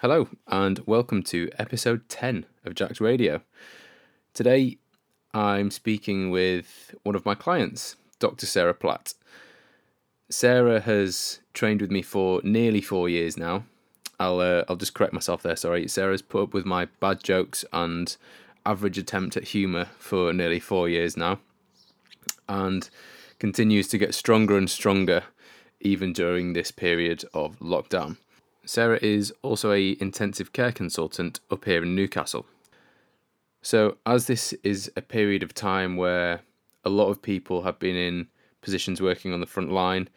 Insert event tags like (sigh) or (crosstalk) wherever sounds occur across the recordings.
Hello, and welcome to episode 10 of Jack's Radio. Today, I'm speaking with one of my clients, Dr. Sarah Platt. Sarah has trained with me for nearly four years now. I'll uh, I'll just correct myself there. Sorry, Sarah's put up with my bad jokes and average attempt at humour for nearly four years now, and continues to get stronger and stronger even during this period of lockdown. Sarah is also a intensive care consultant up here in Newcastle. So as this is a period of time where a lot of people have been in positions working on the front line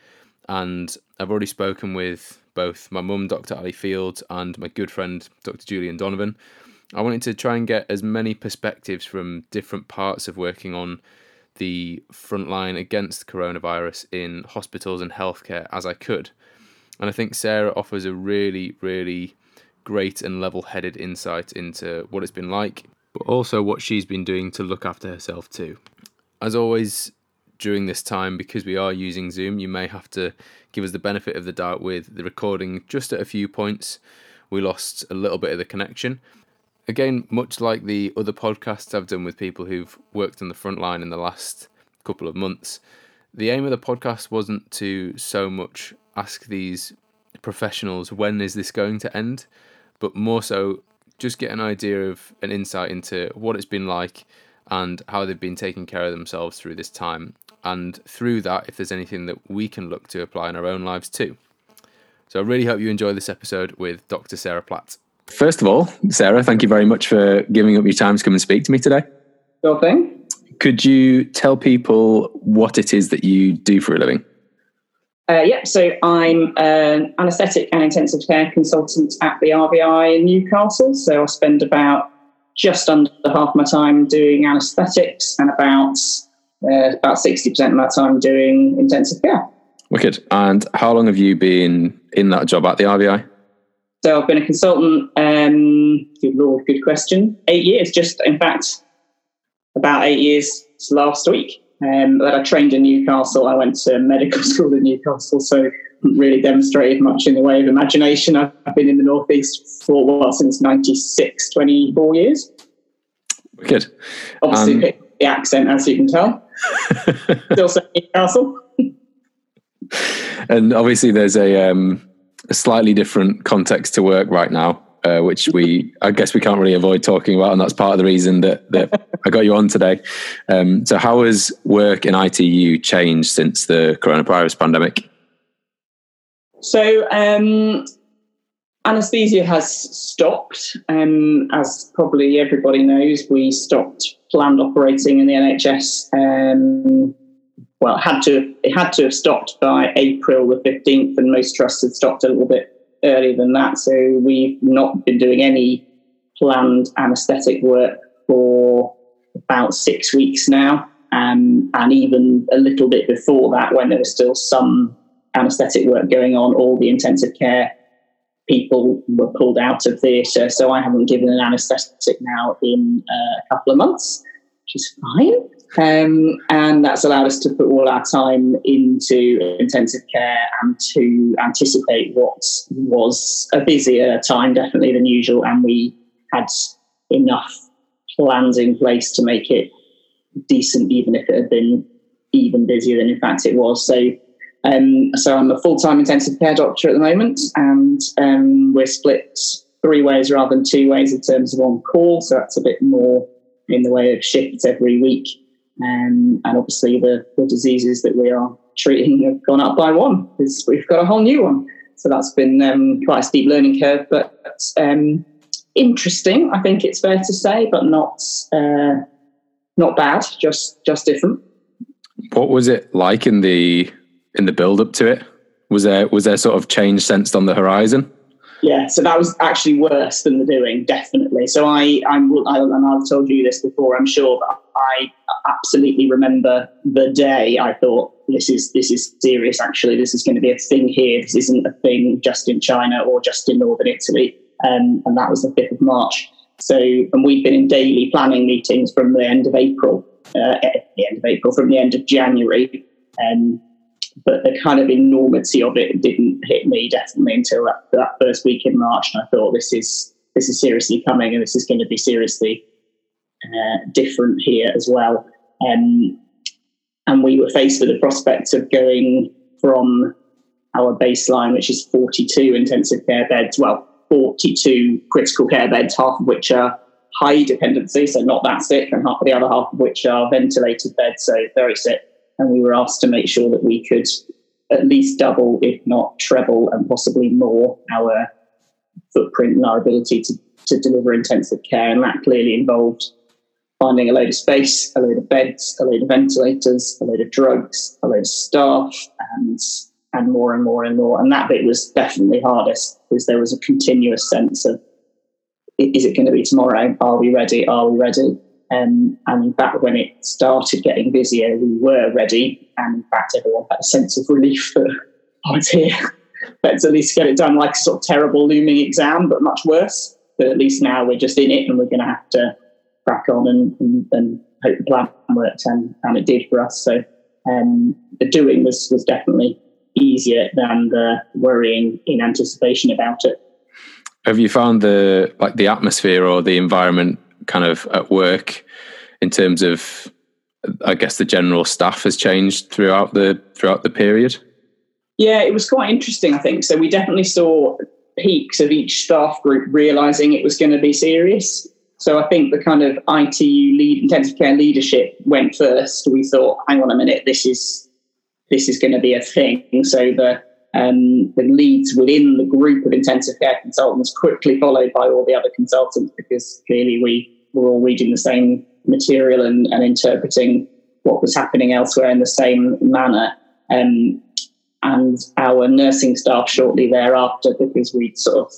and I've already spoken with both my mum, Dr. Ali Field, and my good friend, Dr. Julian Donovan. I wanted to try and get as many perspectives from different parts of working on the front line against coronavirus in hospitals and healthcare as I could. And I think Sarah offers a really, really great and level headed insight into what it's been like, but also what she's been doing to look after herself too. As always, during this time, because we are using Zoom, you may have to give us the benefit of the doubt with the recording just at a few points. We lost a little bit of the connection. Again, much like the other podcasts I've done with people who've worked on the front line in the last couple of months, the aim of the podcast wasn't to so much ask these professionals when is this going to end, but more so just get an idea of an insight into what it's been like and how they've been taking care of themselves through this time. And through that, if there's anything that we can look to apply in our own lives too. So I really hope you enjoy this episode with Dr. Sarah Platt. First of all, Sarah, thank you very much for giving up your time to come and speak to me today. Sure thing. Could you tell people what it is that you do for a living? Uh, yeah, so I'm an anaesthetic and intensive care consultant at the RVI in Newcastle. So I spend about just under half my time doing anaesthetics and about uh, about sixty percent of my time doing intensive care. Wicked. And how long have you been in that job at the RVI? So I've been a consultant. Um, good lord, good question. Eight years, just in fact, about eight years last week. Um, but I trained in Newcastle. I went to medical (laughs) school in Newcastle, so really demonstrated much in the way of imagination. I've, I've been in the Northeast for, well, since 96, 24 years. Good. Obviously, um, the accent, as you can tell. (laughs) Still saying Newcastle. and obviously, there's a, um, a slightly different context to work right now uh, which we I guess we can't really avoid talking about, and that's part of the reason that that (laughs) I got you on today. Um, so, how has work in ITU changed since the coronavirus pandemic? So, um, anesthesia has stopped, um, as probably everybody knows. We stopped planned operating in the NHS. Um, well, it had to it had to have stopped by April the fifteenth, and most trusts had stopped a little bit earlier than that. So we've not been doing any planned anaesthetic work for about six weeks now. Um, and even a little bit before that, when there was still some anaesthetic work going on, all the intensive care people were pulled out of theatre. So I haven't given an anaesthetic now in uh, a couple of months, which is fine. Um, and that's allowed us to put all our time into intensive care and to anticipate what was a busier time, definitely than usual. And we had enough plans in place to make it decent, even if it had been even busier than in fact it was. So, um, so I'm a full time intensive care doctor at the moment, and um, we're split three ways rather than two ways in terms of on call. So that's a bit more in the way of shifts every week. Um, and obviously, the, the diseases that we are treating have gone up by one because we've got a whole new one. So that's been um, quite a steep learning curve, but um, interesting. I think it's fair to say, but not uh, not bad. Just just different. What was it like in the in the build up to it? Was there was there sort of change sensed on the horizon? Yeah, so that was actually worse than the doing, definitely. So I, I'm, I, and I've told you this before, I'm sure, but I absolutely remember the day I thought this is this is serious. Actually, this is going to be a thing here. This isn't a thing just in China or just in northern Italy. Um, and that was the fifth of March. So, and we've been in daily planning meetings from the end of April, uh, the end of April, from the end of January. Um, but the kind of enormity of it didn't hit me definitely until that, that first week in March. And I thought this is this is seriously coming, and this is going to be seriously uh, different here as well. Um, and we were faced with the prospect of going from our baseline, which is 42 intensive care beds, well, 42 critical care beds, half of which are high dependency, so not that sick, and half the other half of which are ventilated beds, so very sick. And we were asked to make sure that we could at least double, if not treble, and possibly more our footprint and our ability to, to deliver intensive care. And that clearly involved finding a load of space, a load of beds, a load of ventilators, a load of drugs, a load of staff, and and more and more and more. And that bit was definitely hardest because there was a continuous sense of is it going to be tomorrow? Are we ready? Are we ready? Um, and fact, when it started getting busier, we were ready. And in fact, everyone had a sense of relief that oh, it's here. (laughs) Let's at least get it done like a sort of terrible looming exam, but much worse. But at least now we're just in it and we're going to have to crack on and, and, and hope the plan worked. And, and it did for us. So um, the doing was, was definitely easier than the worrying in anticipation about it. Have you found the like the atmosphere or the environment kind of at work in terms of I guess the general staff has changed throughout the throughout the period? Yeah, it was quite interesting, I think. So we definitely saw peaks of each staff group realizing it was going to be serious. So I think the kind of ITU lead intensive care leadership went first. We thought, hang on a minute, this is this is going to be a thing. So the um, the leads within the group of intensive care consultants quickly followed by all the other consultants because clearly we were all reading the same material and, and interpreting what was happening elsewhere in the same manner. Um, and our nursing staff shortly thereafter, because we'd sort of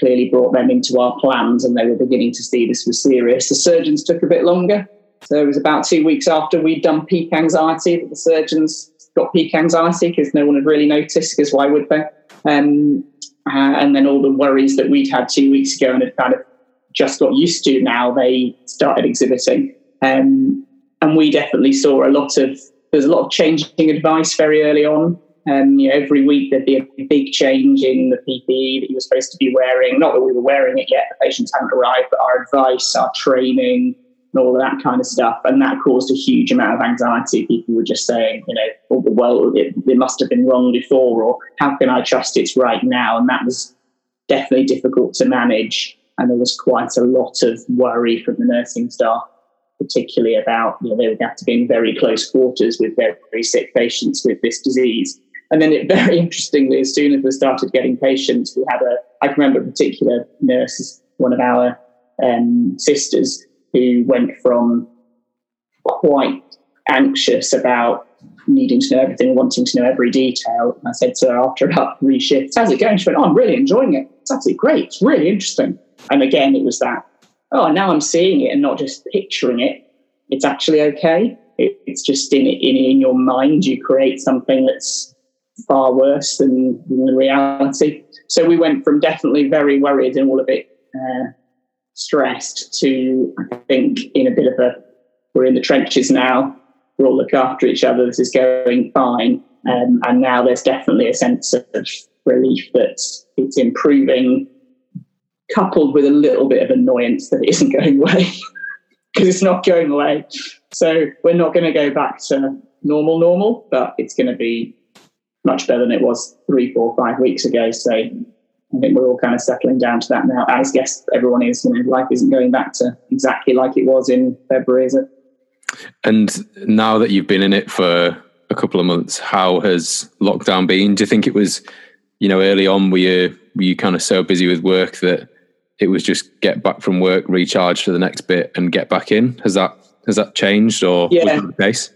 clearly brought them into our plans and they were beginning to see this was serious. The surgeons took a bit longer. So it was about two weeks after we'd done peak anxiety that the surgeons got peak anxiety because no one had really noticed because why would they? Um, uh, and then all the worries that we'd had two weeks ago and had kind of just got used to now they started exhibiting. Um, and we definitely saw a lot of there's a lot of changing advice very early on. Um, you know, every week there'd be a big change in the PPE that you were supposed to be wearing. Not that we were wearing it yet; the patients hadn't arrived, but our advice, our training, and all of that kind of stuff. And that caused a huge amount of anxiety. People were just saying, you know, oh, well, it, it must have been wrong before, or how can I trust it's right now? And that was definitely difficult to manage. And there was quite a lot of worry from the nursing staff, particularly about, you know, they would have to be in very close quarters with very, sick patients with this disease. And then it (laughs) very interestingly, as soon as we started getting patients, we had a, I can remember a particular nurse, one of our um, sisters, who went from quite anxious about needing to know everything, wanting to know every detail. And I said to her after about three shifts, how's it going? She went, oh, I'm really enjoying it. It's absolutely great. It's really interesting. And again, it was that, oh, now I'm seeing it and not just picturing it. It's actually okay. It, it's just in, in, in your mind, you create something that's far worse than, than the reality. So we went from definitely very worried and all a bit uh, stressed to, I think, in a bit of a, we're in the trenches now, we'll all look after each other, this is going fine. Um, and now there's definitely a sense of relief that it's improving, coupled with a little bit of annoyance that it isn't going away, (laughs) because it's not going away. So we're not going to go back to normal, normal, but it's going to be much better than it was three, four, five weeks ago. So I think we're all kind of settling down to that now. As guess everyone is, you know, life isn't going back to exactly like it was in February, is it? And now that you've been in it for a couple of months, how has lockdown been? Do you think it was, you know, early on were you were you kind of so busy with work that it was just get back from work, recharge for the next bit, and get back in? Has that has that changed, or yeah. was that the case?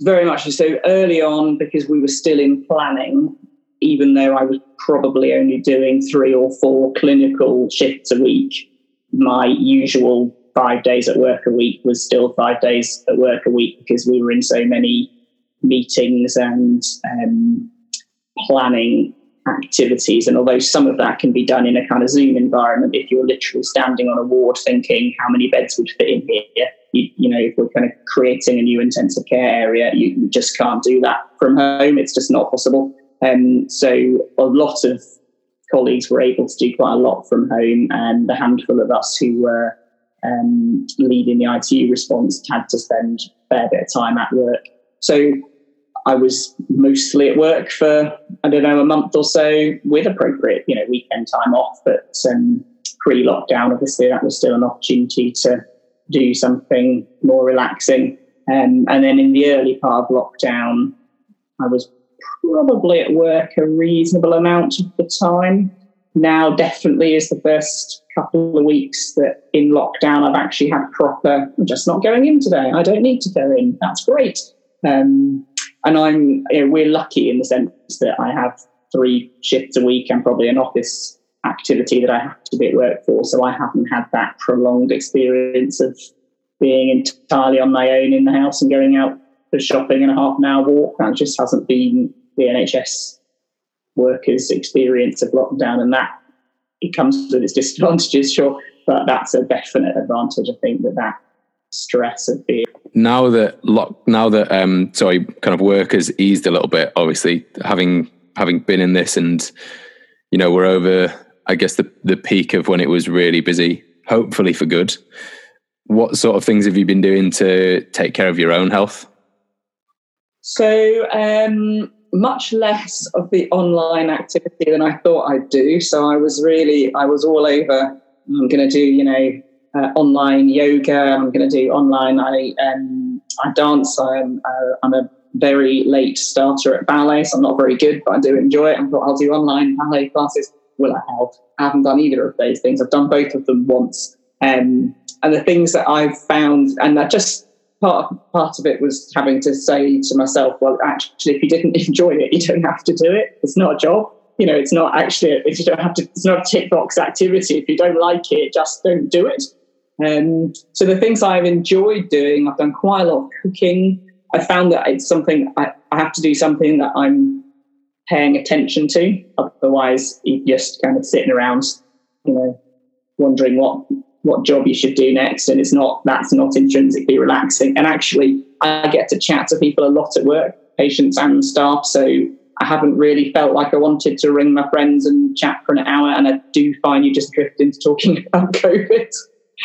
Very much so. Early on, because we were still in planning, even though I was probably only doing three or four clinical shifts a week, my usual five days at work a week was still five days at work a week because we were in so many meetings and um, planning activities. And although some of that can be done in a kind of Zoom environment, if you're literally standing on a ward thinking how many beds would fit in here, you, you know, if we're kind of creating a new intensive care area, you, just can't do that from home. It's just not possible. Um, so a lot of colleagues were able to do quite a lot from home, and the handful of us who were um, leading the ITU response had to spend a fair bit of time at work. So I was mostly at work for I don't know a month or so with appropriate you know weekend time off, but um, pre-lockdown obviously that was still an opportunity to do something more relaxing. Um, and then in the early part of lockdown, I was probably at work a reasonable amount of the time. Now, definitely is the first couple of weeks that in lockdown I've actually had proper, I'm just not going in today. I don't need to go in. That's great. Um, and I'm, you know, we're lucky in the sense that I have three shifts a week and probably an office activity that I have to be at work for. So I haven't had that prolonged experience of being entirely on my own in the house and going out for shopping and a half an hour walk. That just hasn't been the NHS workers' experience of lockdown, and that it comes with its disadvantages, sure, but that's a definite advantage. I think that that stress of being now that lock now that um sorry kind of work has eased a little bit obviously having having been in this and you know we're over i guess the the peak of when it was really busy hopefully for good what sort of things have you been doing to take care of your own health so um much less of the online activity than I thought I'd do. So I was really, I was all over. I'm going to do, you know, uh, online yoga. I'm going to do online. I um, I dance. I'm uh, I'm a very late starter at ballet, so I'm not very good, but I do enjoy it. I thought I'll do online ballet classes. Will I help? I haven't done either of those things. I've done both of them once. Um, and the things that I've found, and I just part part of it was having to say to myself, well, actually, if you didn't (laughs) enjoy it, you don't have to do it. It's not a job. You know, it's not actually if you don't have to. It's not a tick box activity. If you don't like it, just don't do it. Um, so the things I've enjoyed doing, I've done quite a lot of cooking. I found that it's something I, I have to do something that I'm paying attention to. Otherwise, you're just kind of sitting around, you know, wondering what what job you should do next and it's not that's not intrinsically relaxing and actually i get to chat to people a lot at work patients and staff so i haven't really felt like i wanted to ring my friends and chat for an hour and i do find you just drift into talking (laughs) about covid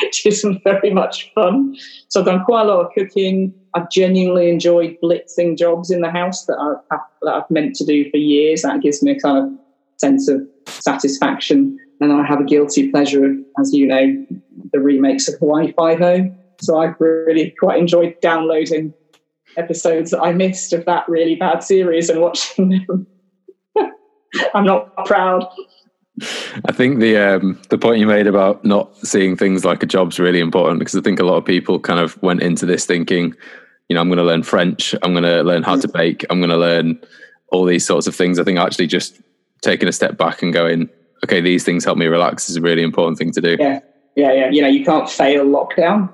which isn't very much fun so i've done quite a lot of cooking i've genuinely enjoyed blitzing jobs in the house that, I've, that i've meant to do for years that gives me a kind of sense of satisfaction and I have a guilty pleasure of, as you know, the remakes of Hawaii Five O. So I've really quite enjoyed downloading episodes that I missed of that really bad series and watching them. (laughs) I'm not proud. I think the um, the point you made about not seeing things like a job's really important because I think a lot of people kind of went into this thinking, you know, I'm going to learn French, I'm going to learn how to bake, I'm going to learn all these sorts of things. I think actually just taking a step back and going, okay, these things help me relax is a really important thing to do. Yeah, yeah, yeah. You know, you can't fail lockdown.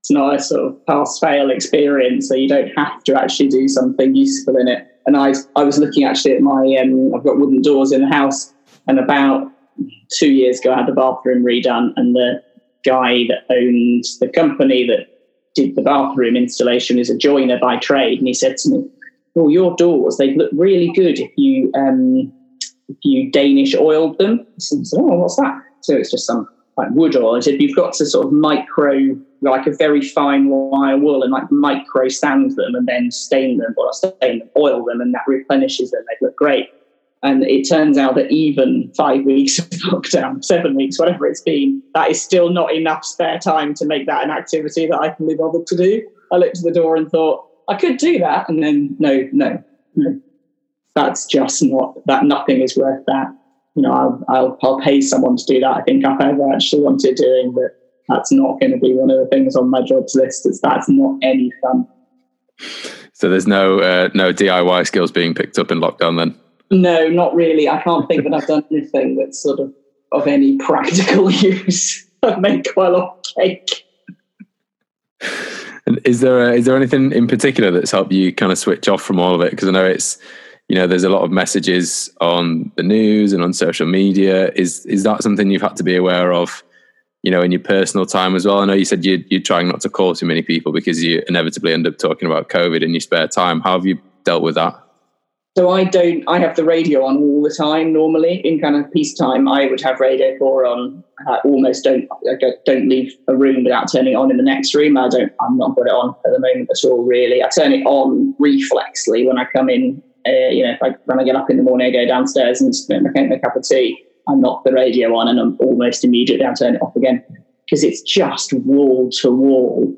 It's not a sort of pass fail experience, so you don't have to actually do something useful in it. And I, I was looking actually at my, um, I've got wooden doors in the house, and about two years ago, I had the bathroom redone, and the guy that owned the company that did the bathroom installation is a joiner by trade, and he said to me, "Well, your doors they look really good if you um, if you Danish oiled them." So I said, "Oh, what's that?" So it's just some like wood oil. I said, "You've got to sort of micro, like a very fine wire wool, and like micro sand them, and then stain them, or stain them, oil them, and that replenishes them. They look great." And it turns out that even five weeks of (laughs) lockdown, seven weeks, whatever it's been, that is still not enough spare time to make that an activity that I can be bothered to do. I looked at the door and thought, I could do that. And then, no, no, no. That's just not, that nothing is worth that. You know, I'll, I'll, I'll pay someone to do that. I think I've ever actually wanted doing, but that's not going to be one of the things on my jobs list. It's, that's not any fun. So there's no, uh, no DIY skills being picked up in lockdown then? No, not really. I can't think that I've done anything that's sort of of any practical (laughs) use. I've made quite a lot of cake. And is there a, is there anything in particular that's helped you kind of switch off from all of it? Because I know it's you know, there's a lot of messages on the news and on social media. Is is that something you've had to be aware of? You know, in your personal time as well. I know you said you, you're trying not to call too many people because you inevitably end up talking about COVID in your spare time. How have you dealt with that? So I don't. I have the radio on all the time. Normally, in kind of peacetime, I would have Radio Four on. I almost don't. I don't leave a room without turning it on in the next room. I don't. I'm not got it on at the moment at all. Really, I turn it on reflexly when I come in. Uh, you know, I, when I get up in the morning, I go downstairs and make a cup of tea. I knock the radio on, and I'm almost immediately I turn it off again because it's just wall to wall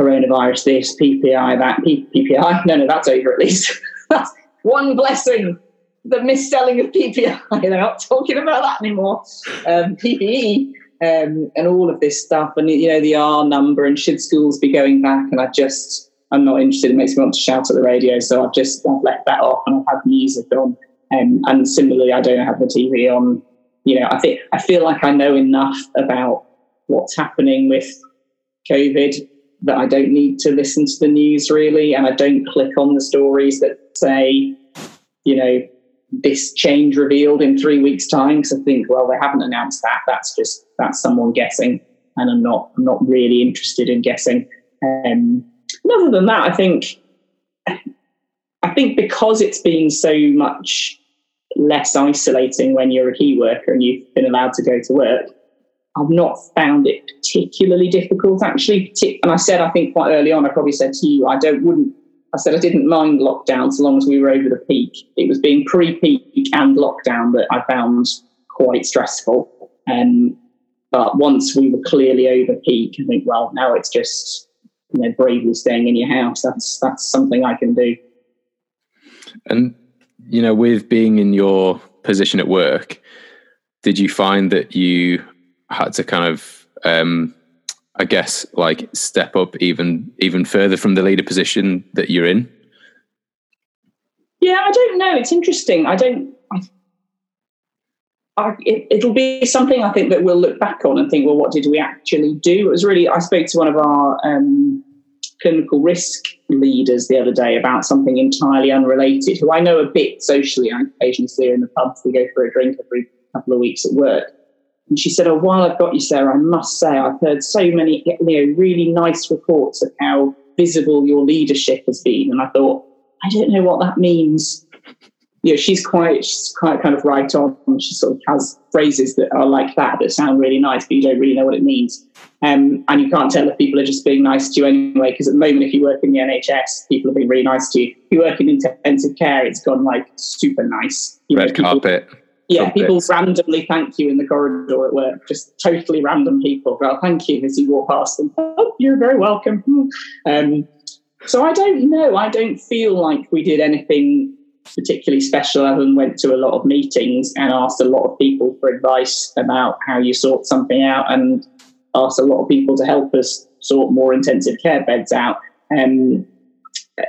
coronavirus. This PPI, that P- PPI. (laughs) No, no, that's over at least. (laughs) one blessing. The misselling of PPI. (laughs) They're not talking about that anymore. Um, PPE um, and all of this stuff, and you know the R number, and should schools be going back? And I just, I'm not interested. It makes me want to shout at the radio, so I've just I've left that off, and I've had music on. Um, and similarly, I don't have the TV on. You know, I think I feel like I know enough about what's happening with COVID that I don't need to listen to the news really, and I don't click on the stories that say, you know, this change revealed in three weeks' time. Because I think, well, they haven't announced that. That's just that's someone guessing, and I'm not I'm not really interested in guessing. Um, other than that, I think I think because it's been so much less isolating when you're a key worker and you've been allowed to go to work, I've not found it particularly difficult actually. And I said, I think quite early on, I probably said to you, I don't wouldn't. I said I didn't mind lockdown so long as we were over the peak. It was being pre-peak and lockdown that I found quite stressful. Um, but once we were clearly over peak, I think, well, now it's just you know bravely staying in your house. That's that's something I can do. And you know, with being in your position at work, did you find that you had to kind of um, I guess like step up even even further from the leader position that you're in? Yeah, I don't know. It's interesting. I don't. I, it, will be something I think that we'll look back on and think, well, what did we actually do? It was really. I spoke to one of our um, clinical risk leaders the other day about something entirely unrelated, who I know a bit socially. I occasionally see her in the pubs. We go for a drink every couple of weeks at work. And she said, Oh, while I've got you, Sarah, I must say I've heard so many you know, really nice reports of how visible your leadership has been. And I thought, I don't know what that means. You know, she's quite she's quite kind of right on. She sort of has phrases that are like that that sound really nice, but you don't really know what it means. Um, and you can't tell if people are just being nice to you anyway, because at the moment, if you work in the NHS, people are being really nice to you. If you work in intensive care, it's gone like super nice. You Red know, carpet yeah, people randomly thank you in the corridor at work, just totally random people. Well, thank you as you walk past them. Oh, you're very welcome. Um, so I don't know. I don't feel like we did anything particularly special other than went to a lot of meetings and asked a lot of people for advice about how you sort something out and asked a lot of people to help us sort more intensive care beds out. Um,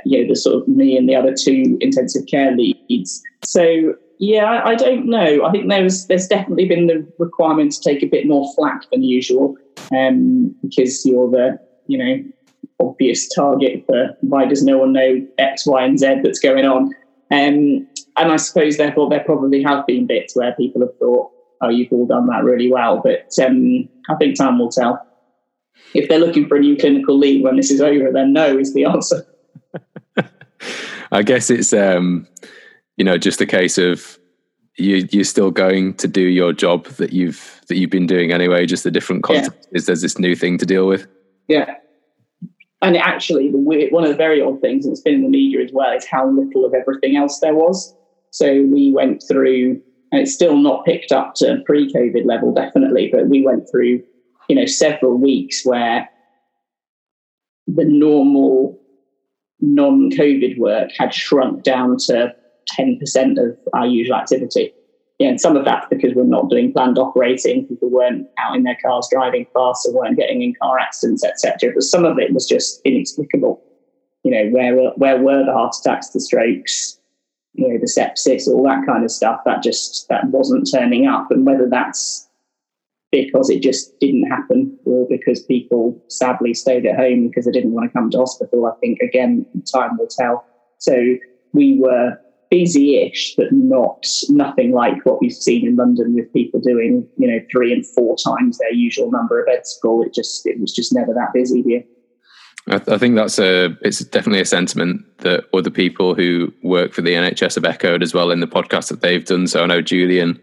you know, the sort of me and the other two intensive care leads. So yeah, I don't know. I think there's there's definitely been the requirement to take a bit more flack than usual, um, because you're the you know obvious target for why does no one know X, Y, and Z that's going on. Um, and I suppose therefore there probably have been bits where people have thought, oh, you've all done that really well. But um, I think time will tell. If they're looking for a new clinical lead when this is over, then no is the (laughs) answer. (laughs) I guess it's um, you know, just a case of you you're still going to do your job that you've that you've been doing anyway. Just a different context yeah. is there's this new thing to deal with. Yeah, and actually, the weird, one of the very odd things, and it's been in the media as well, is how little of everything else there was. So we went through, and it's still not picked up to pre-COVID level, definitely, but we went through, you know, several weeks where the normal non-COVID work had shrunk down to 10% of our usual activity. Yeah, and some of that's because we're not doing planned operating. People weren't out in their cars driving fast or weren't getting in car accidents, etc. But some of it was just inexplicable. You know, where where were the heart attacks, the strokes, you know, the sepsis, all that kind of stuff. That just that wasn't turning up, and whether that's because it just didn't happen or because people sadly stayed at home because they didn't want to come to hospital, I think again time will tell. So we were busy-ish, but not nothing like what we've seen in London with people doing, you know, three and four times their usual number of beds full. It just it was just never that busy here. I, th- I, think that's a it's definitely a sentiment that other people who work for the NHS have echoed as well in the podcast that they've done. So I know Julian,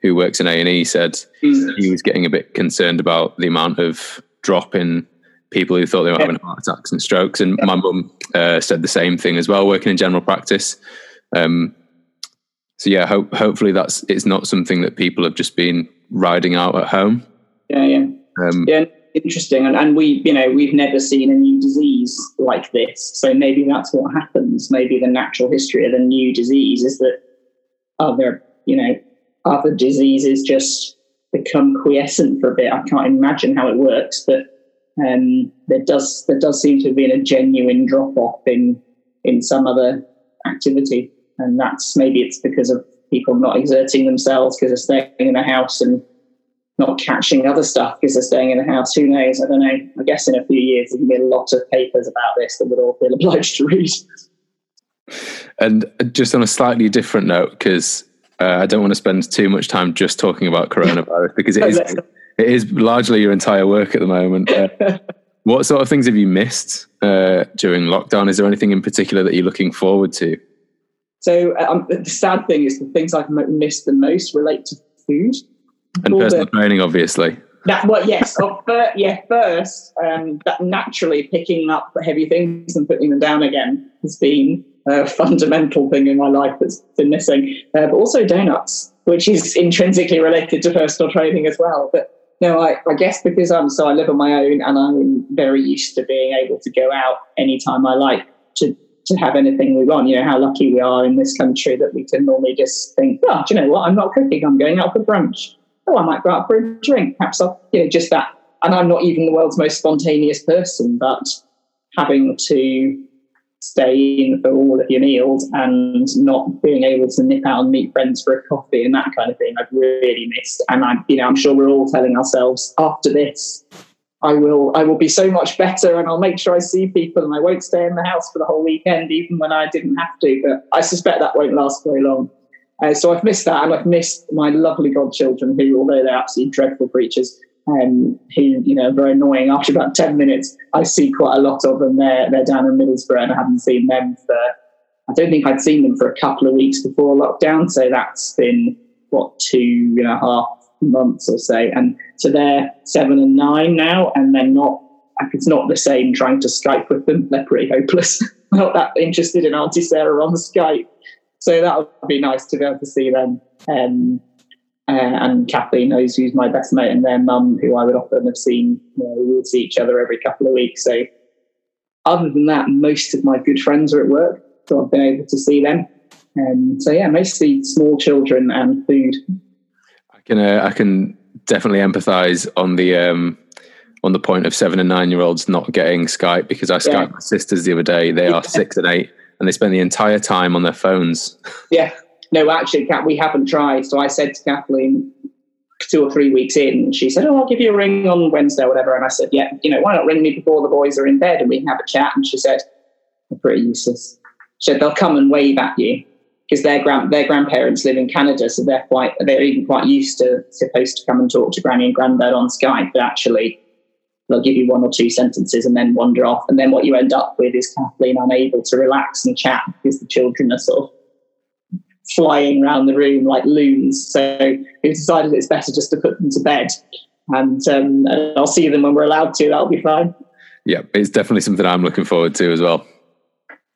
who works in A and E, said mm. he was getting a bit concerned about the amount of drop in people who thought they were having heart attacks and strokes. And my mum uh, said the same thing as well, working in general practice. Um, so yeah, hope, hopefully that's it's not something that people have just been riding out at home. Yeah, yeah, um, yeah. Interesting, and, and we, you know, we've never seen a new disease like this. So maybe that's what happens. Maybe the natural history of a new disease is that other, you know, other diseases just become quiescent for a bit. I can't imagine how it works, but um, there does there does seem to have been a genuine drop off in in some other activity, and that's maybe it's because of people not exerting themselves because they're staying in a house and not catching other stuff because they're staying in a house. Who knows? I don't know. I guess in a few years there'll be a lot of papers about this that we'd all feel (laughs) obliged to read. And just on a slightly different note, because uh, I don't want to spend too much time just talking about coronavirus because it (laughs) is it is largely your entire work at the moment. Uh, (laughs) what sort of things have you missed uh, during lockdown? Is there anything in particular that you're looking forward to? So uh, um, the sad thing is the things I've missed the most relate to food and All personal the, training, obviously. That well, yes, oh, but, yeah. First, um, that naturally picking up heavy things and putting them down again has been a fundamental thing in my life that's been missing. Uh, but also donuts, which is intrinsically related to personal training as well. But no, I, I, guess because I'm so I live on my own and I'm very used to being able to go out anytime I like to to have anything we want. You know how lucky we are in this country that we can normally just think, oh, do you know what? I'm not cooking. I'm going out for brunch. Oh, I might go out for a drink. Perhaps I'll, you know, just that. And I'm not even the world's most spontaneous person, but having to stay in for all of your meals and not being able to nip out and meet friends for a coffee and that kind of thing, I've really missed. And I, you know, I'm sure we're all telling ourselves after this, I will, I will be so much better, and I'll make sure I see people, and I won't stay in the house for the whole weekend, even when I didn't have to. But I suspect that won't last very long. Uh, so I've missed that, and I've missed my lovely godchildren, who, although they're absolutely dreadful creatures, um, who you know very annoying. After about ten minutes, I see quite a lot of them. They're they're down in Middlesbrough, and I haven't seen them for. I don't think I'd seen them for a couple of weeks before lockdown. So that's been what two and a half months or so, and so they're seven and nine now, and they're not. It's not the same trying to Skype with them. They're pretty hopeless. (laughs) not that interested in Auntie Sarah on Skype. So that would be nice to be able to see them. Um, uh, and Kathleen knows who's my best mate and their mum, who I would often have seen. You know, we would see each other every couple of weeks. So, other than that, most of my good friends are at work, so I've been able to see them. Um, so yeah, mostly small children and food. Can uh, I can definitely empathise on the um, on the point of seven and nine year olds not getting Skype because I Skyped yeah. my sisters the other day. They are six and eight, and they spend the entire time on their phones. (laughs) Yeah, no, actually, we haven't tried. So I said to Kathleen two or three weeks in, she said, Oh, I'll give you a ring on Wednesday or whatever. And I said, Yeah, you know, why not ring me before the boys are in bed and we can have a chat? And she said, They're pretty useless. She said, They'll come and wave at you because their grand their grandparents live in Canada, so they're quite they're even quite used to supposed to come and talk to granny and granddad on Skype, but actually they'll give you one or two sentences and then wander off. And then what you end up with is Kathleen unable to relax and chat because the children are sort of flying around the room like loons. So we've decided it's better just to put them to bed. And, um, and I'll see them when we're allowed to. That'll be fine. Yeah, it's definitely something I'm looking forward to as well.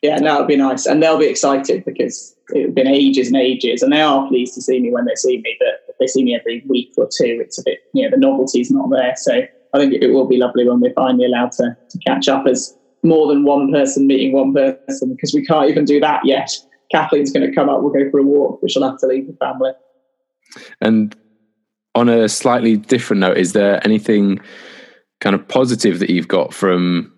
Yeah, that would be nice. And they'll be excited because it's been ages and ages. And they are pleased to see me when they see me. But if they see me every week or two, it's a bit, you know, the novelty's not there. So I think it will be lovely when we're finally allowed to, to catch up as more than one person meeting one person because we can't even do that yet. Kathleen's going to come up, we'll go for a walk, which I'll have to leave the family. And on a slightly different note, is there anything kind of positive that you've got from,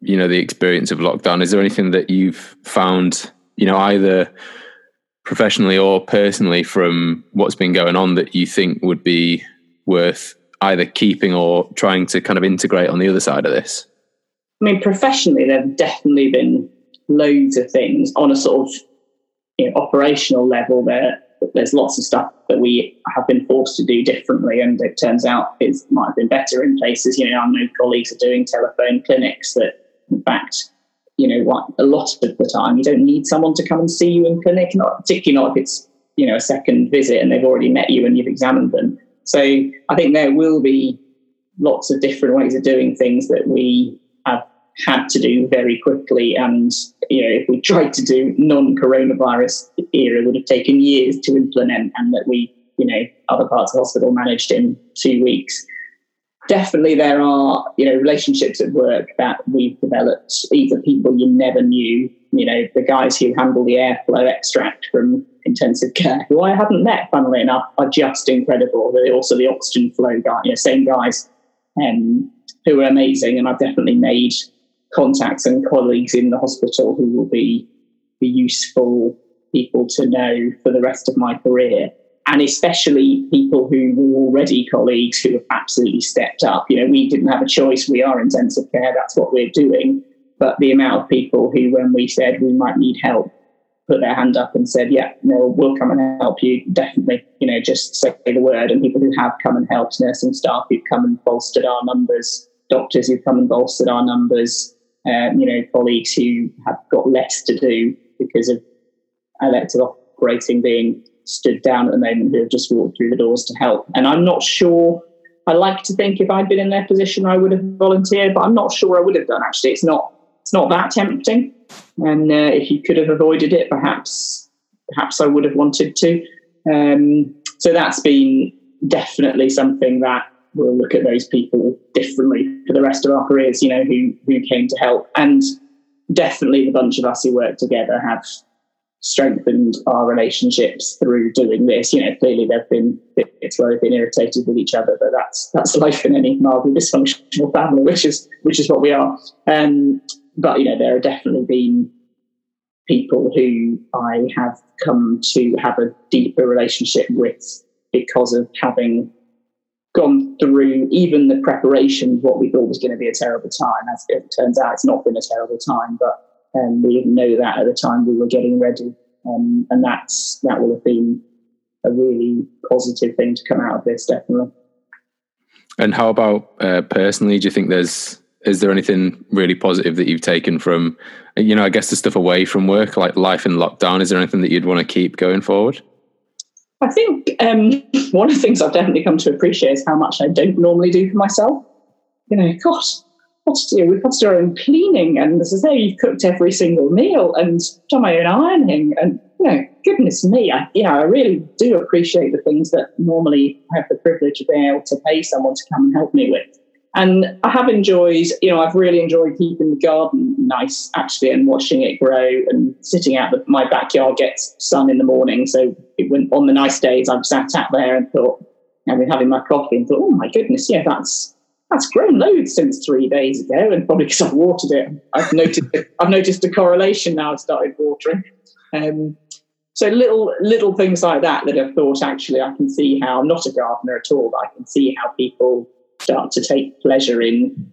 you know, the experience of lockdown? Is there anything that you've found, you know, either professionally or personally from what's been going on that you think would be worth either keeping or trying to kind of integrate on the other side of this? I mean, professionally, there have definitely been loads of things on a sort of you know, operational level, there there's lots of stuff that we have been forced to do differently, and it turns out it might have been better in places. You know, I know colleagues are doing telephone clinics that, in fact, you know, what a lot of the time you don't need someone to come and see you in clinic, not particularly not if it's you know a second visit and they've already met you and you've examined them. So I think there will be lots of different ways of doing things that we have had to do very quickly. And, you know, if we tried to do non coronavirus era, it would have taken years to implement and that we, you know, other parts of hospital managed in two weeks. Definitely, there are, you know, relationships at work that we've developed, either people you never knew, you know, the guys who handle the airflow extract from intensive care, who I haven't met, funnily enough, are just incredible. They're also the oxygen flow guy, you know, same guys um, who are amazing. And I've definitely made contacts and colleagues in the hospital who will be, be useful people to know for the rest of my career. And especially people who were already colleagues who have absolutely stepped up. You know, we didn't have a choice. We are intensive care. That's what we're doing. But the amount of people who, when we said we might need help, put their hand up and said, "Yeah, no, we'll come and help you." Definitely, you know, just say the word. And people who have come and helped, nursing staff who've come and bolstered our numbers, doctors who've come and bolstered our numbers, um, you know, colleagues who have got less to do because of elective operating being stood down at the moment who have just walked through the doors to help. And I'm not sure. I like to think if I'd been in their position, I would have volunteered, but I'm not sure I would have done. Actually, it's not. It's not that tempting. And uh, if you could have avoided it, perhaps, perhaps I would have wanted to. Um, so that's been definitely something that we'll look at those people differently for the rest of our careers, you know, who who came to help. And definitely the bunch of us who work together have strengthened our relationships through doing this. You know, clearly there've been bits where they've been irritated with each other, but that's that's life in any mildly dysfunctional family, which is which is what we are. Um, but you know, there have definitely been people who I have come to have a deeper relationship with because of having gone through even the preparation what we thought was going to be a terrible time. As it turns out, it's not been a terrible time, but um, we didn't know that at the time we were getting ready, um, and that's that will have been a really positive thing to come out of this, definitely. And how about uh, personally? Do you think there's is there anything really positive that you've taken from, you know, I guess the stuff away from work, like life in lockdown? Is there anything that you'd want to keep going forward? I think um, (laughs) one of the things I've definitely come to appreciate is how much I don't normally do for myself. You know, gosh, We've got to do our own cleaning, and as I say, you've cooked every single meal and done my own ironing, and you know, goodness me, I, you know, I really do appreciate the things that normally I have the privilege of being able to pay someone to come and help me with. And I have enjoyed, you know, I've really enjoyed keeping the garden nice actually and watching it grow and sitting out. The, my backyard gets sun in the morning. So it went, on the nice days, I've sat out there and thought, I've been having my coffee and thought, oh my goodness, yeah, that's that's grown loads since three days ago. And probably because I've watered it, I've noticed I've noticed a correlation now. I've started watering. Um, so little little things like that that I've thought actually I can see how I'm not a gardener at all, but I can see how people start to take pleasure in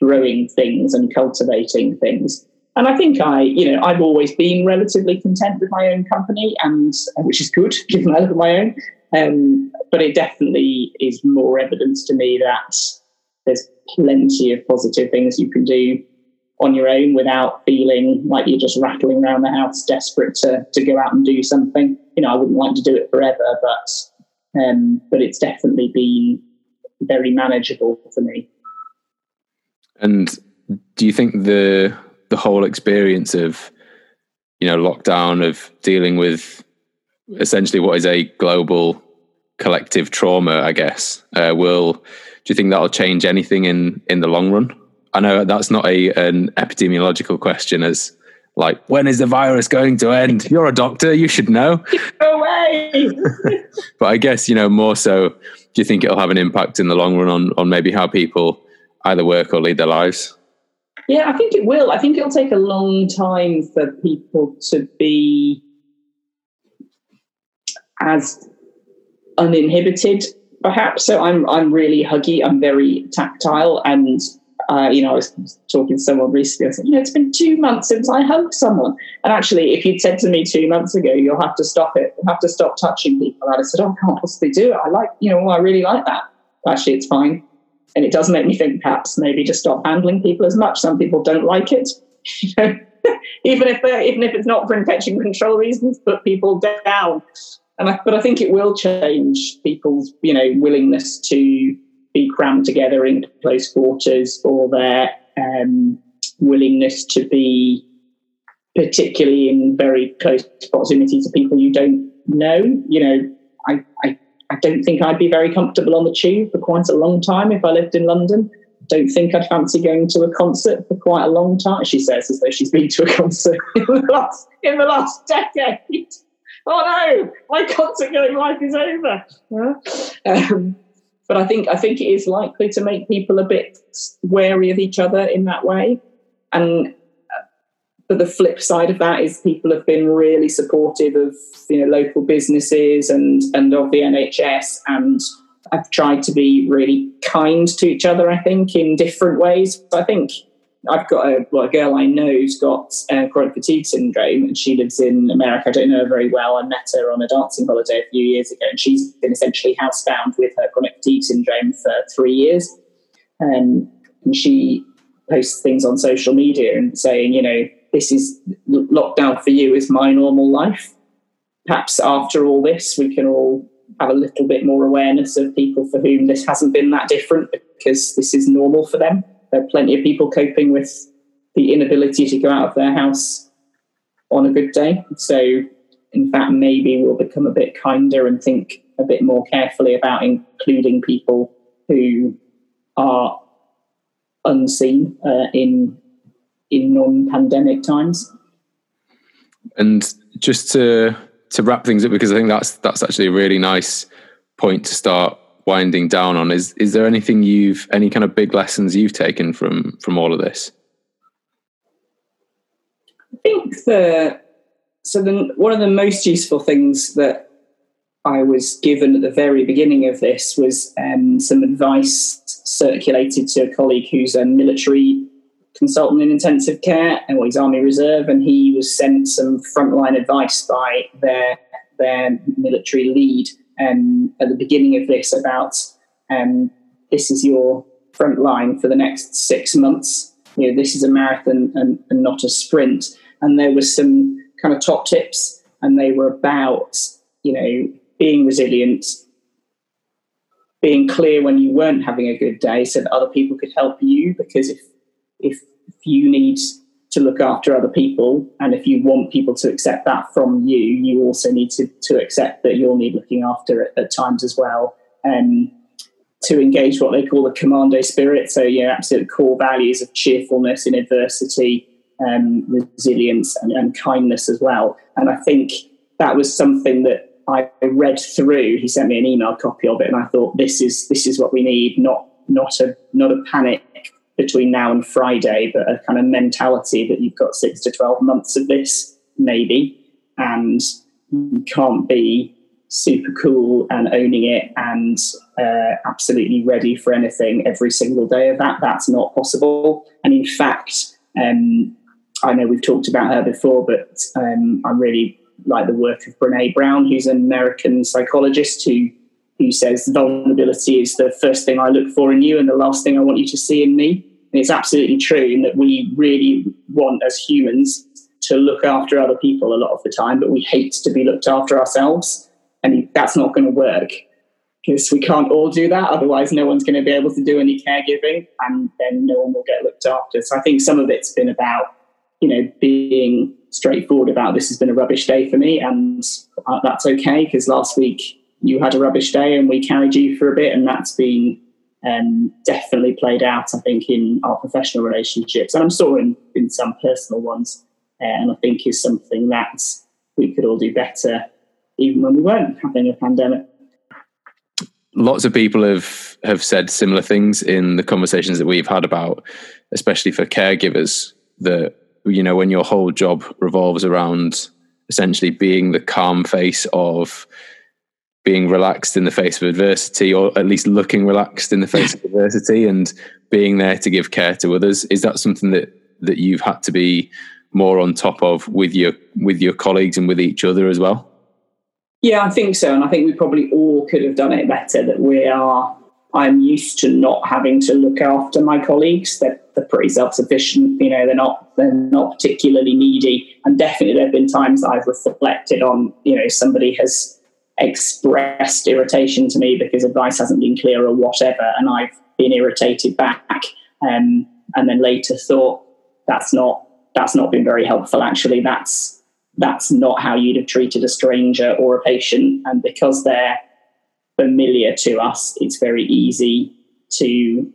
growing things and cultivating things. And I think I, you know, I've always been relatively content with my own company, and which is good (laughs) given I live my own. Um, but it definitely is more evidence to me that there's plenty of positive things you can do on your own without feeling like you're just rattling around the house, desperate to to go out and do something. You know, I wouldn't like to do it forever, but um, but it's definitely been very manageable for me. And do you think the the whole experience of you know lockdown of dealing with essentially what is a global collective trauma, I guess, uh, will do you think that'll change anything in in the long run? I know that's not a an epidemiological question as like when is the virus going to end? (laughs) You're a doctor, you should know. (laughs) Go away. (laughs) but I guess you know more so do you think it'll have an impact in the long run on on maybe how people either work or lead their lives? Yeah, I think it will. I think it'll take a long time for people to be as uninhibited, perhaps. So I'm I'm really huggy. I'm very tactile, and uh, you know, I was talking to someone recently. I said, you know, it's been two months since I hugged someone. And actually, if you'd said to me two months ago, you'll have to stop it, you'll have to stop touching people, I'd have said, oh, I can't possibly do it. I like, you know, I really like that. Actually, it's fine. And it does make me think perhaps maybe just stop handling people as much. Some people don't like it. (laughs) (laughs) even if even if it's not for infection control reasons, put people down. And I, but I think it will change people's, you know, willingness to be crammed together in close quarters or their um, willingness to be particularly in very close proximity to people you don't know. You know, I, I, I don't think I'd be very comfortable on the tube for quite a long time if I lived in London. Don't think I'd fancy going to a concert for quite a long time. She says as though she's been to a concert (laughs) in the last in the last decade. Oh no, my concert going life is over. Um, but I think I think it is likely to make people a bit wary of each other in that way. And uh, but the flip side of that is people have been really supportive of you know local businesses and and of the NHS and have tried to be really kind to each other. I think in different ways. I think I've got a, well, a girl I know who's got uh, chronic fatigue syndrome, and she lives in America. I don't know her very well. I met her on a dancing holiday a few years ago, and she's been essentially housebound with her chronic fatigue syndrome for three years. Um, and she posts things on social media and saying, you know, this is lockdown for you is my normal life. Perhaps after all this, we can all have a little bit more awareness of people for whom this hasn't been that different because this is normal for them there are plenty of people coping with the inability to go out of their house on a good day. So, in fact, maybe we'll become a bit kinder and think a bit more carefully about including people who are unseen uh, in in non-pandemic times. And just to to wrap things up, because I think that's that's actually a really nice point to start winding down on. Is is there anything you've any kind of big lessons you've taken from from all of this? I think the so the one of the most useful things that i was given at the very beginning of this was um, some advice circulated to a colleague who's a military consultant in intensive care and well, he's army reserve and he was sent some frontline advice by their their military lead um, at the beginning of this about um, this is your front line for the next six months. You know, this is a marathon and, and not a sprint. And there was some kind of top tips, and they were about you know being resilient, being clear when you weren't having a good day, so that other people could help you. Because if, if you need to look after other people. And if you want people to accept that from you, you also need to, to accept that you'll need looking after at, at times as well. Um, to engage what they call the commando spirit. So, yeah, absolute core values of cheerfulness in adversity, um, resilience, and, and kindness as well. And I think that was something that I read through. He sent me an email copy of it, and I thought this is this is what we need, not not a not a panic between now and Friday, but a kind of mentality that you've got six to 12 months of this, maybe, and you can't be super cool and owning it and uh, absolutely ready for anything every single day of that. That's not possible. And in fact, um, I know we've talked about her before, but um, I really like the work of Brene Brown, who's an American psychologist who who says vulnerability is the first thing I look for in you and the last thing I want you to see in me. And it's absolutely true in that we really want as humans to look after other people a lot of the time, but we hate to be looked after ourselves. And that's not going to work because we can't all do that. Otherwise, no one's going to be able to do any caregiving and then no one will get looked after. So I think some of it's been about, you know, being straightforward about this has been a rubbish day for me and uh, that's okay because last week you had a rubbish day and we carried you for a bit, and that's been um, definitely played out, I think, in our professional relationships, and I'm sure in, in some personal ones. Uh, and I think is something that we could all do better, even when we weren't having a pandemic. Lots of people have have said similar things in the conversations that we've had about, especially for caregivers, that you know when your whole job revolves around essentially being the calm face of being relaxed in the face of adversity, or at least looking relaxed in the face of adversity, and being there to give care to others. Is that something that that you've had to be more on top of with your with your colleagues and with each other as well? Yeah, I think so, and I think we probably all could have done it better. That we are. I'm used to not having to look after my colleagues. They're, they're pretty self-sufficient. You know, they're not they're not particularly needy. And definitely, there have been times I've reflected on. You know, somebody has expressed irritation to me because advice hasn't been clear or whatever, and I've been irritated back, um, and then later thought that's not that's not been very helpful. Actually, that's that's not how you'd have treated a stranger or a patient, and because they're familiar to us, it's very easy to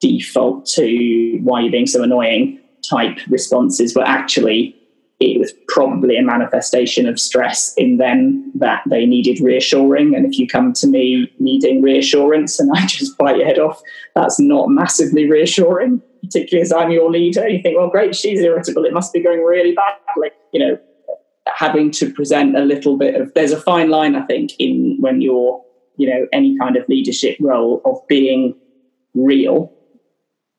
default to why you're being so annoying type responses, but actually it was probably a manifestation of stress in them that they needed reassuring. And if you come to me needing reassurance and I (laughs) just bite your head off, that's not massively reassuring, particularly as I'm your leader. You think, well, great, she's irritable. It must be going really badly. You know, having to present a little bit of, there's a fine line, I think, in when you're, you know, any kind of leadership role of being real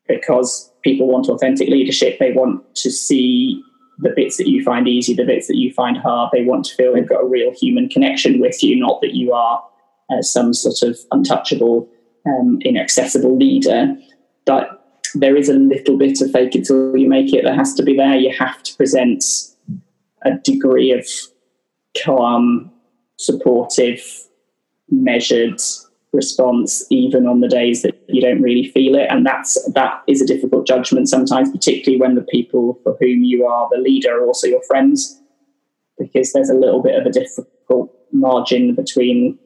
because people want authentic leadership. They want to see the bits that you find easy, the bits that you find hard. They want to feel they've got a real human connection with you, not that you are uh, some sort of untouchable, um, inaccessible leader. But there is a little bit of fake it till you make it that has to be there. You have to present a degree of calm, supportive, measured response even on the days that you don't really feel it. And that's that is a difficult judgment sometimes particularly when the people for whom you are the leader are also your friends because there's a little bit of a difficult margin between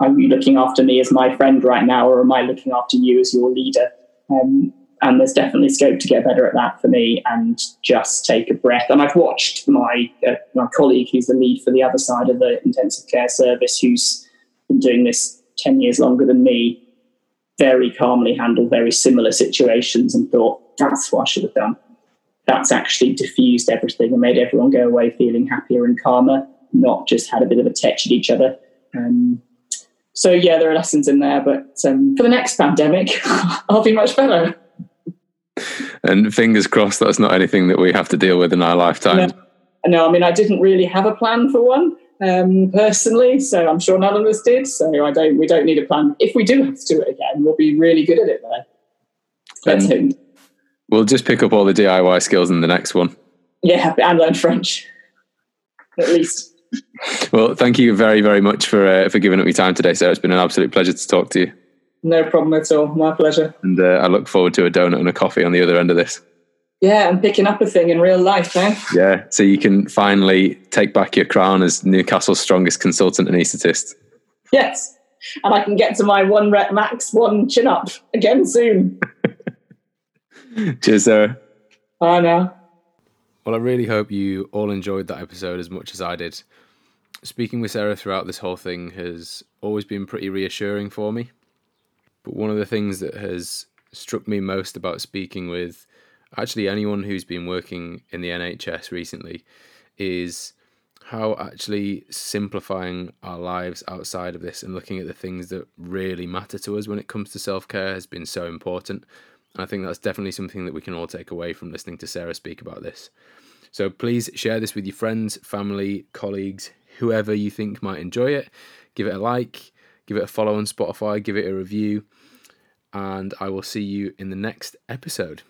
are you looking after me as my friend right now or am i looking after you as your leader? Um, and there's definitely scope to get better at that for me and just take a breath. And i've watched my uh, my colleague who's the lead for the other side of the intensive care service who's been doing this 10 years longer than me, very calmly handled very similar situations and thought, that's what I should have done. That's actually diffused everything and made everyone go away feeling happier and calmer, not just had a bit of a touch at each other. Um, so, yeah, there are lessons in there, but um, for the next pandemic, (laughs) I'll be much better. And fingers crossed that's not anything that we have to deal with in our lifetime. No, no I mean, I didn't really have a plan for one um, personally. So I'm sure none of us did. So I don't. We don't need a plan. If we do have to do it again, we'll be really good at it there. Let's um, We'll just pick up all the DIY skills in the next one. Yeah, and learn French (laughs) at least. well, thank you very, very much for uh, for giving up your time today, sir. It's been an absolute pleasure to talk to you. No problem at all. My pleasure. And uh, I look forward to a donut and a coffee on the other end of this. Yeah, and picking up a thing in real life, man. Yeah, so you can finally take back your crown as Newcastle's strongest consultant anaesthetist. Yes, and I can get to my one rep max, one chin up again soon. (laughs) Cheers, Sarah. Bye now. Well, I really hope you all enjoyed that episode as much as I did. Speaking with Sarah throughout this whole thing has always been pretty reassuring for me. But one of the things that has struck me most about speaking with actually anyone who's been working in the NHS recently is how actually simplifying our lives outside of this and looking at the things that really matter to us when it comes to self care has been so important. And I think that's definitely something that we can all take away from listening to Sarah speak about this. So please share this with your friends, family, colleagues, whoever you think might enjoy it. Give it a like, give it a follow on Spotify, give it a review, and I will see you in the next episode.